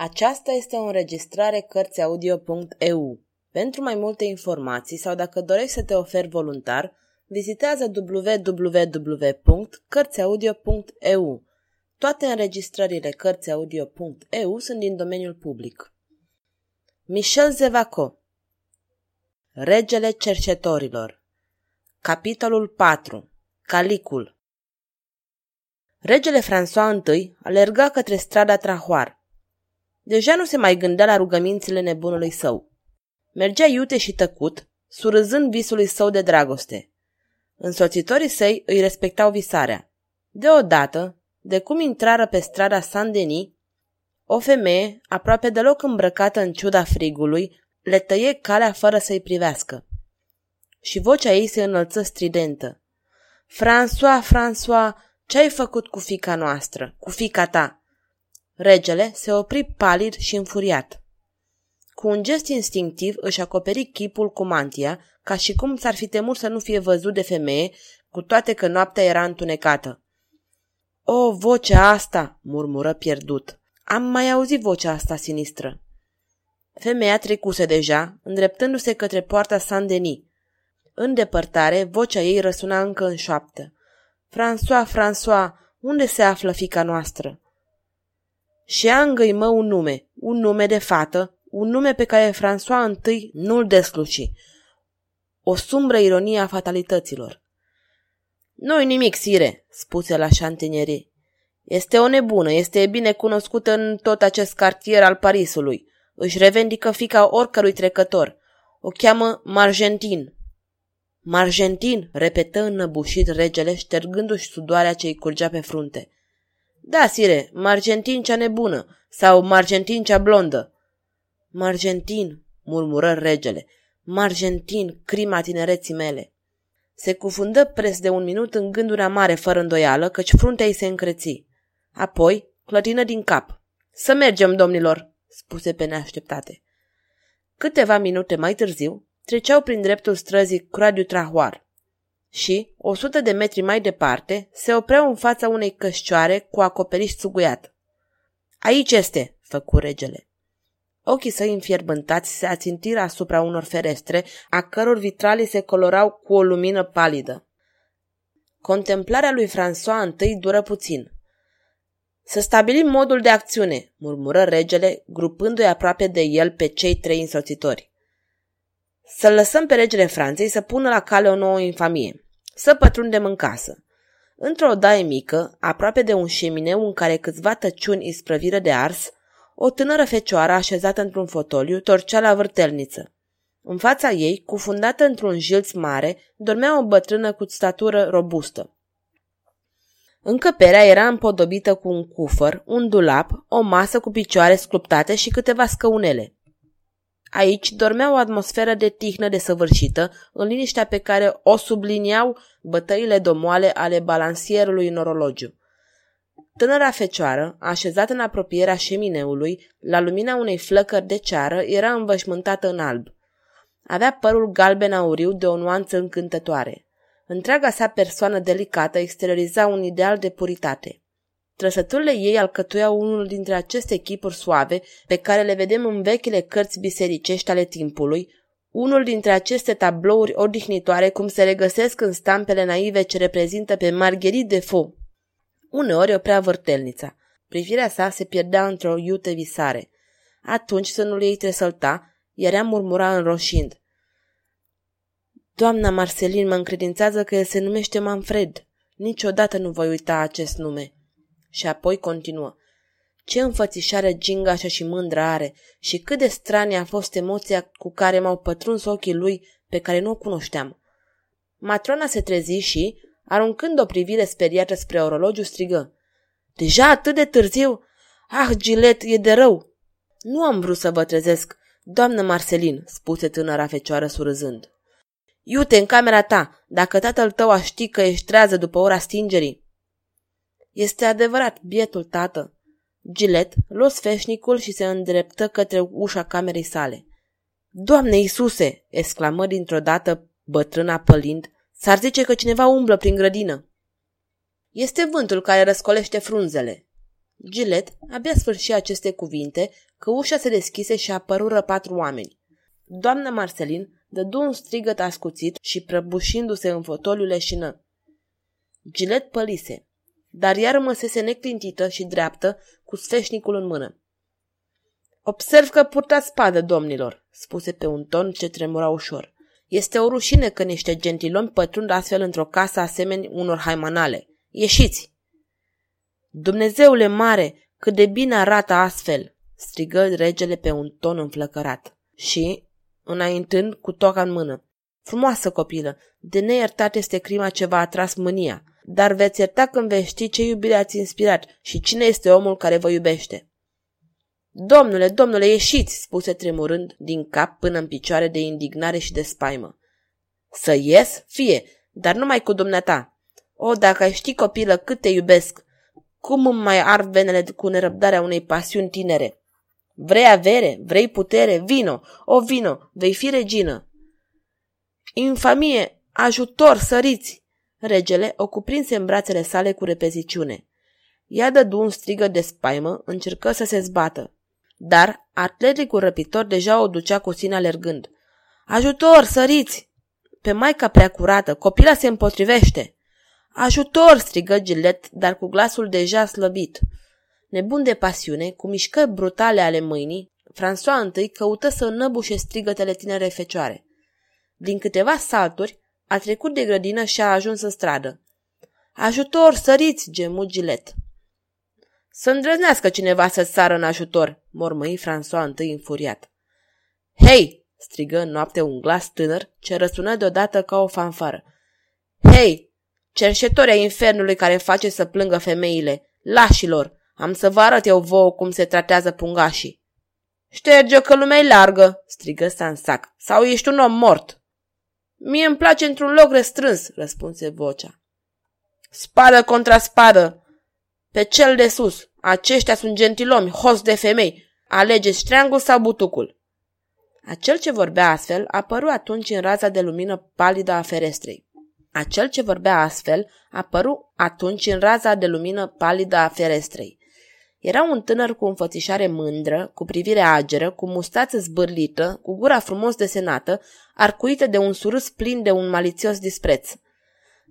Aceasta este o înregistrare Cărțiaudio.eu. Pentru mai multe informații sau dacă dorești să te oferi voluntar, vizitează www.cărțiaudio.eu. Toate înregistrările Cărțiaudio.eu sunt din domeniul public. Michel Zevaco Regele cercetorilor Capitolul 4 Calicul Regele François I alerga către strada Trahoar, Deja nu se mai gândea la rugămințile nebunului său. Mergea iute și tăcut, surâzând visului său de dragoste. Însoțitorii săi îi respectau visarea. Deodată, de cum intrară pe strada Saint-Denis, o femeie, aproape deloc îmbrăcată în ciuda frigului, le tăie calea fără să-i privească. Și vocea ei se înălță stridentă. François, François, ce-ai făcut cu fica noastră, cu fica ta? Regele se opri palid și înfuriat. Cu un gest instinctiv își acoperi chipul cu mantia, ca și cum s-ar fi temut să nu fie văzut de femeie, cu toate că noaptea era întunecată. O, vocea asta!" murmură pierdut. Am mai auzit vocea asta sinistră. Femeia trecuse deja, îndreptându-se către poarta Saint-Denis. În depărtare, vocea ei răsuna încă în șoaptă. François, François, unde se află fica noastră? Și ea îngăimă un nume, un nume de fată, un nume pe care François I nu-l desluși. O sumbră ironie a fatalităților. Nu-i nimic, sire, spuse la șantinierie. Este o nebună, este bine cunoscută în tot acest cartier al Parisului. Își revendică fica oricărui trecător. O cheamă Margentin. Margentin, repetă înnăbușit regele, ștergându-și sudoarea ce îi curgea pe frunte. Da, sire, Margentin cea nebună sau Margentin cea blondă. Margentin, murmură regele, Margentin, crima tinereții mele. Se cufundă pres de un minut în gânduri amare fără îndoială, căci fruntea ei se încreți. Apoi, clătină din cap. Să mergem, domnilor, spuse pe neașteptate. Câteva minute mai târziu, treceau prin dreptul străzii Croix du Trahoir și, o sută de metri mai departe, se opreau în fața unei cășcioare cu acoperiș suguiat. Aici este, făcu regele. Ochii săi înfierbântați se ațintiră asupra unor ferestre, a căror vitralii se colorau cu o lumină palidă. Contemplarea lui François întâi dură puțin. Să stabilim modul de acțiune, murmură regele, grupându-i aproape de el pe cei trei însoțitori. Să lăsăm pe regele Franței să pună la cale o nouă infamie. Să pătrundem în casă. Într-o daie mică, aproape de un șemineu în care câțiva tăciuni isprăviră de ars, o tânără fecioară așezată într-un fotoliu torcea la vârtelniță. În fața ei, cufundată într-un jilț mare, dormea o bătrână cu statură robustă. Încăperea era împodobită cu un cufăr, un dulap, o masă cu picioare sculptate și câteva scăunele. Aici dormea o atmosferă de tihnă desăvârșită, în liniștea pe care o subliniau bătăile domoale ale balansierului în orologiu. Tânăra fecioară, așezată în apropierea șemineului, la lumina unei flăcări de ceară, era învășmântată în alb. Avea părul galben auriu de o nuanță încântătoare. Întreaga sa persoană delicată exterioriza un ideal de puritate. Trăsăturile ei alcătuiau unul dintre aceste chipuri suave pe care le vedem în vechile cărți bisericești ale timpului, unul dintre aceste tablouri odihnitoare cum se regăsesc în stampele naive ce reprezintă pe Marguerite de Faux. Uneori oprea vârtelnița. Privirea sa se pierdea într-o iute visare. Atunci sânul ei tresălta, iar ea murmura înroșind. Doamna Marcelin mă încredințează că el se numește Manfred. Niciodată nu voi uita acest nume. Și apoi continuă. Ce înfățișare gingașă și mândră are și cât de stranie a fost emoția cu care m-au pătruns ochii lui pe care nu o cunoșteam. Matrona se trezi și, aruncând o privire speriată spre orologiu, strigă. Deja atât de târziu? Ah, Gilet, e de rău! Nu am vrut să vă trezesc, doamnă Marcelin, spuse tânăra fecioară surâzând. Iute în camera ta, dacă tatăl tău a ști că ești trează după ora stingerii. Este adevărat, bietul tată. Gilet luă sfeșnicul și se îndreptă către ușa camerei sale. Doamne Iisuse!" exclamă dintr-o dată bătrâna pălind, s-ar zice că cineva umblă prin grădină. Este vântul care răscolește frunzele. Gilet abia sfârșit aceste cuvinte că ușa se deschise și apărură patru oameni. Doamna Marcelin dădu un strigăt ascuțit și prăbușindu-se în fotoliul leșină. Gilet pălise, dar ea rămăsese neclintită și dreaptă, cu sfeșnicul în mână. Observ că purtați spadă, domnilor, spuse pe un ton ce tremura ușor. Este o rușine că niște gentilomi pătrund astfel într-o casă asemeni unor haimanale. Ieșiți! Dumnezeule mare, cât de bine arată astfel! strigă regele pe un ton înflăcărat. Și, înaintând cu toca în mână, Frumoasă copilă, de neiertat este crima ce v-a atras mânia, dar veți ierta când veți ști ce iubire ați inspirat și cine este omul care vă iubește. Domnule, domnule, ieșiți, spuse tremurând din cap până în picioare de indignare și de spaimă. Să ies? Fie, dar numai cu dumneata. O, dacă ai ști, copilă, cât te iubesc, cum îmi mai ard venele cu nerăbdarea unei pasiuni tinere? Vrei avere? Vrei putere? Vino! O, vino! Vei fi regină! Infamie! Ajutor! Săriți! Regele o cuprinse în brațele sale cu repeziciune. Ea dădu un strigă de spaimă, încercă să se zbată. Dar atleticul răpitor deja o ducea cu sine alergând. Ajutor! Săriți! Pe maica prea curată, copila se împotrivește! Ajutor! strigă Gilet, dar cu glasul deja slăbit. Nebun de pasiune, cu mișcări brutale ale mâinii, François întâi căută să înnăbușe strigătele tinere fecioare. Din câteva salturi, a trecut de grădină și a ajuns în stradă. Ajutor, săriți, gemu Gilet. Să îndrăznească cineva să sară în ajutor, mormăi François întâi înfuriat. Hei! strigă în noapte un glas tânăr ce răsună deodată ca o fanfară. Hei! Cerșetorii ai infernului care face să plângă femeile, lașilor, am să vă arăt eu vouă cum se tratează pungașii. Șterge că lumea largă, strigă Sansac, sau ești un om mort. Mie îmi place într-un loc restrâns, răspunse vocea. Spadă contra spadă, pe cel de sus. Aceștia sunt gentilomi, host de femei. Alegeți ștreangul sau butucul. Acel ce vorbea astfel apăru atunci în raza de lumină palidă a ferestrei. Acel ce vorbea astfel apăru atunci în raza de lumină palidă a ferestrei. Era un tânăr cu înfățișare mândră, cu privire ageră, cu mustață zbârlită, cu gura frumos desenată, arcuită de un surâs plin de un malițios dispreț.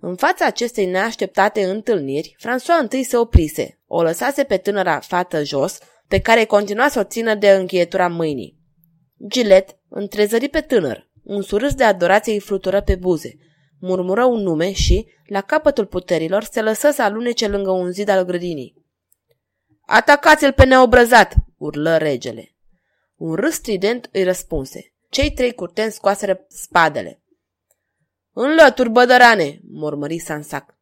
În fața acestei neașteptate întâlniri, François întâi se oprise, o lăsase pe tânăra fată jos, pe care continua să o țină de încheietura mâinii. Gilet întrezări pe tânăr, un surâs de adorație îi flutură pe buze, murmură un nume și, la capătul puterilor, se lăsă să alunece lângă un zid al grădinii. Atacați-l pe neobrăzat!" urlă regele. Un râs strident îi răspunse. Cei trei curteni scoaseră spadele. Înlături, bădărane!" mormări Sansac.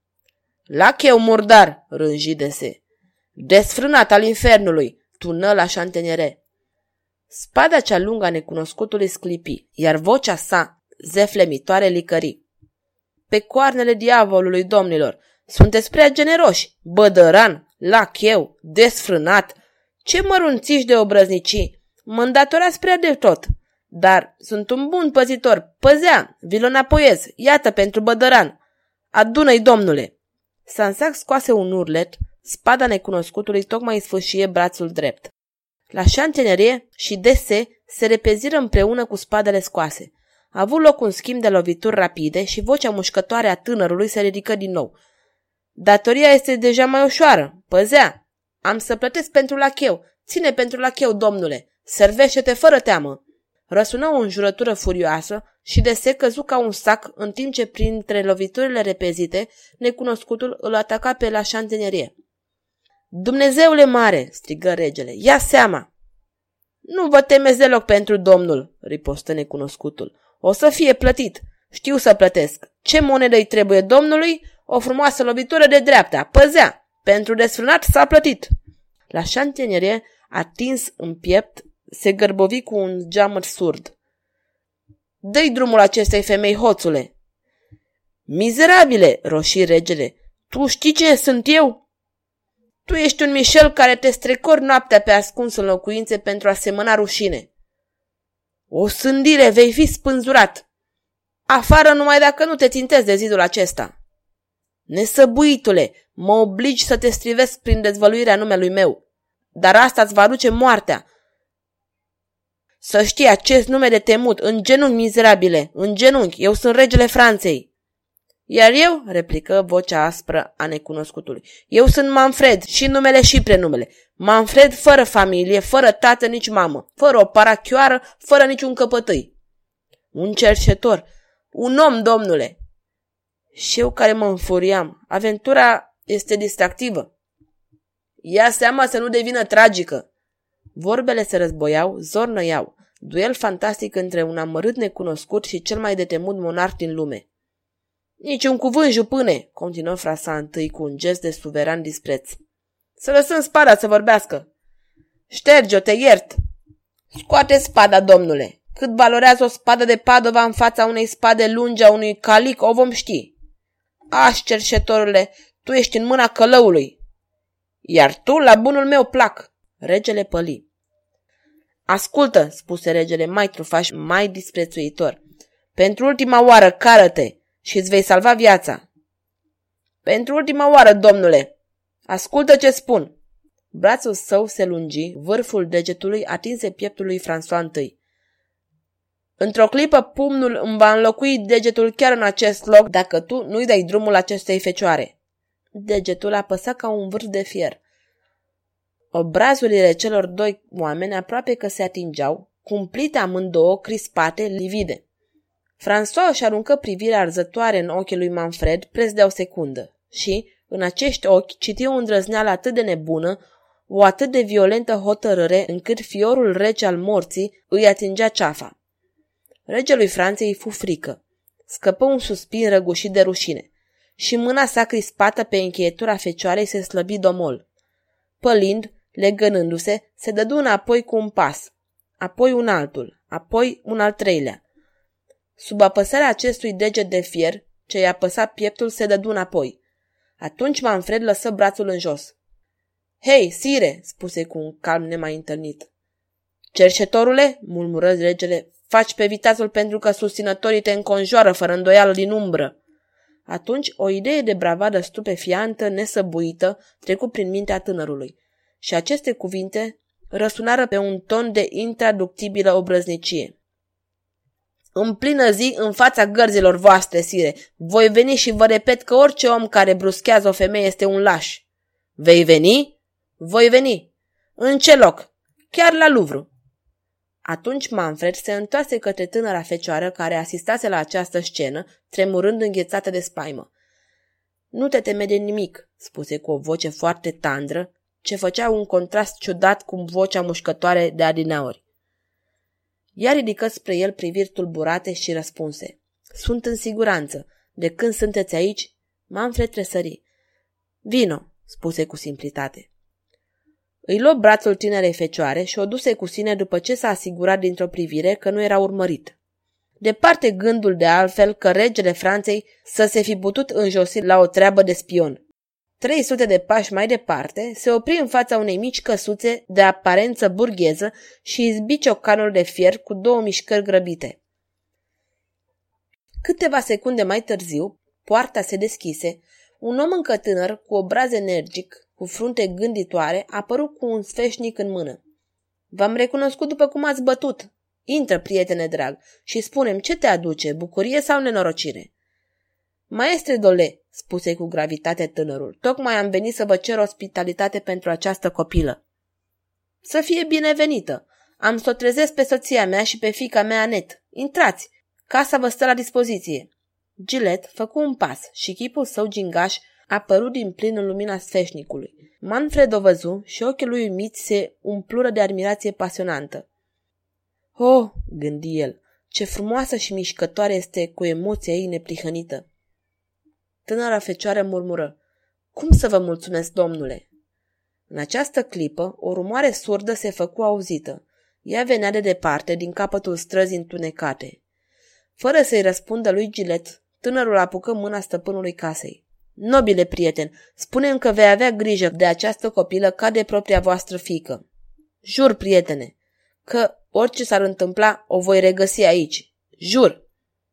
La cheu murdar!" rânji de se. Desfrânat al infernului!" tună la șantenere. Spada cea lungă a necunoscutului sclipi, iar vocea sa, zeflemitoare, licări. Pe coarnele diavolului, domnilor, sunteți prea generoși, bădăran, la cheu, desfrânat. Ce mărunțiși de obrăznicii! Mă îndatorați prea de tot. Dar sunt un bun păzitor. Păzea, vi-l înapoiez. Iată pentru bădăran. Adună-i, domnule! Sansac scoase un urlet, spada necunoscutului tocmai sfâșie brațul drept. La șantenerie și dese se repeziră împreună cu spadele scoase. A avut loc un schimb de lovituri rapide și vocea mușcătoare a tânărului se ridică din nou. Datoria este deja mai ușoară. Păzea. Am să plătesc pentru lacheu. Ține pentru lacheu, domnule. Servește-te fără teamă. Răsună o înjurătură furioasă și de se căzu ca un sac în timp ce printre loviturile repezite, necunoscutul îl ataca pe la șantenerie. Dumnezeule mare!" strigă regele. Ia seama!" Nu vă temeți deloc pentru domnul!" ripostă necunoscutul. O să fie plătit. Știu să plătesc. Ce monedă îi trebuie domnului? O frumoasă lovitură de dreapta. Păzea! Pentru desfrânat s-a plătit. La șantenerie, atins în piept, se gărbovi cu un geamăt surd. Dă-i drumul acestei femei, hoțule! Mizerabile, roșii regele, tu știi cine sunt eu? Tu ești un Michel care te strecori noaptea pe ascuns în locuințe pentru a semăna rușine. O sândire, vei fi spânzurat. Afară numai dacă nu te țintezi de zidul acesta. Nesăbuitule, mă obligi să te strivesc prin dezvăluirea numelui meu. Dar asta îți va aduce moartea. Să știi acest nume de temut, în genunchi mizerabile, în genunchi, eu sunt regele Franței. Iar eu, replică vocea aspră a necunoscutului, eu sunt Manfred și numele și prenumele. Manfred fără familie, fără tată, nici mamă, fără o parachioară, fără niciun căpătâi. Un cercetor, un om, domnule. Și eu care mă înfuriam, aventura este distractivă. Ia seama să nu devină tragică. Vorbele se războiau, zornăiau. Duel fantastic între un amărât necunoscut și cel mai detemut monarh din lume. Nici un cuvânt, jupâne, continuă frasa întâi cu un gest de suveran dispreț. Să lăsăm spada să vorbească. Șterge-o, te iert. Scoate spada, domnule. Cât valorează o spadă de Padova în fața unei spade lungi a unui calic, o vom ști. Aș, cerșetorule, tu ești în mâna călăului. Iar tu la bunul meu plac. Regele păli. Ascultă, spuse regele mai trufaș, mai disprețuitor. Pentru ultima oară, cară-te și îți vei salva viața. Pentru ultima oară, domnule, ascultă ce spun. Brațul său se lungi, vârful degetului atinse pieptul lui François I. Într-o clipă, pumnul îmi va înlocui degetul chiar în acest loc dacă tu nu-i dai drumul acestei fecioare. Degetul apăsa ca un vârf de fier. Obrazurile celor doi oameni aproape că se atingeau, cumplite amândouă, crispate, livide. François își aruncă privirea arzătoare în ochii lui Manfred preț de o secundă și, în acești ochi, citi o îndrăzneală atât de nebună, o atât de violentă hotărâre, încât fiorul rece al morții îi atingea ceafa. Regelui Franței fu frică. Scăpă un suspin răgușit de rușine și mâna sa crispată pe încheietura fecioarei se slăbi domol. Pălind, legănându-se, se dădu înapoi cu un pas, apoi un altul, apoi un al treilea. Sub apăsarea acestui deget de fier, ce i-a apăsat pieptul, se dădu înapoi. Atunci Manfred lăsă brațul în jos. Hei, sire!" spuse cu un calm nemai întâlnit. Cerșetorule, murmură regele, faci pe viteazul pentru că susținătorii te înconjoară fără îndoială din umbră. Atunci o idee de bravadă stupefiantă, nesăbuită, trecu prin mintea tânărului. Și aceste cuvinte răsunară pe un ton de intraductibilă obrăznicie. În plină zi, în fața gărzilor voastre, sire, voi veni și vă repet că orice om care bruschează o femeie este un laș. Vei veni? Voi veni. În ce loc? Chiar la Louvre. Atunci Manfred se întoarse către tânăra fecioară care asistase la această scenă, tremurând înghețată de spaimă. Nu te teme de nimic, spuse cu o voce foarte tandră, ce făcea un contrast ciudat cu vocea mușcătoare de adineori. Ea ridică spre el priviri tulburate și răspunse. Sunt în siguranță. De când sunteți aici? Manfred tresări. Vino, spuse cu simplitate. Îi luă brațul tinerei fecioare și o duse cu sine după ce s-a asigurat dintr-o privire că nu era urmărit. Departe gândul de altfel că regele Franței să se fi putut înjosi la o treabă de spion. 300 de pași mai departe, se opri în fața unei mici căsuțe de aparență burgheză și izbi ciocanul de fier cu două mișcări grăbite. Câteva secunde mai târziu, poarta se deschise, un om încă tânăr, cu obraz energic, cu frunte gânditoare, apărut cu un sfeșnic în mână. V-am recunoscut după cum ați bătut. Intră, prietene drag, și spunem ce te aduce, bucurie sau nenorocire. Maestre Dole, spuse cu gravitate tânărul, tocmai am venit să vă cer ospitalitate pentru această copilă. Să fie binevenită. Am să o trezesc pe soția mea și pe fica mea Anet. Intrați! Casa vă stă la dispoziție. Gilet făcu un pas și chipul său gingaș apărut din plin în lumina sfeșnicului. Manfred o văzu și ochii lui umiți se umplură de admirație pasionantă. Oh, gândi el, ce frumoasă și mișcătoare este cu emoția ei neprihănită. Tânăra fecioară murmură. Cum să vă mulțumesc, domnule? În această clipă, o rumoare surdă se făcu auzită. Ea venea de departe, din capătul străzii întunecate. Fără să-i răspundă lui Gilet, tânărul apucă mâna stăpânului casei. Nobile prieten, spune că vei avea grijă de această copilă ca de propria voastră fică. Jur, prietene, că orice s-ar întâmpla, o voi regăsi aici. Jur!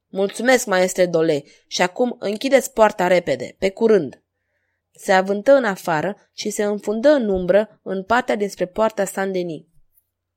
Mulțumesc, maestre Dole, și acum închideți poarta repede, pe curând. Se avântă în afară și se înfundă în umbră în partea dinspre poarta Saint-Denis.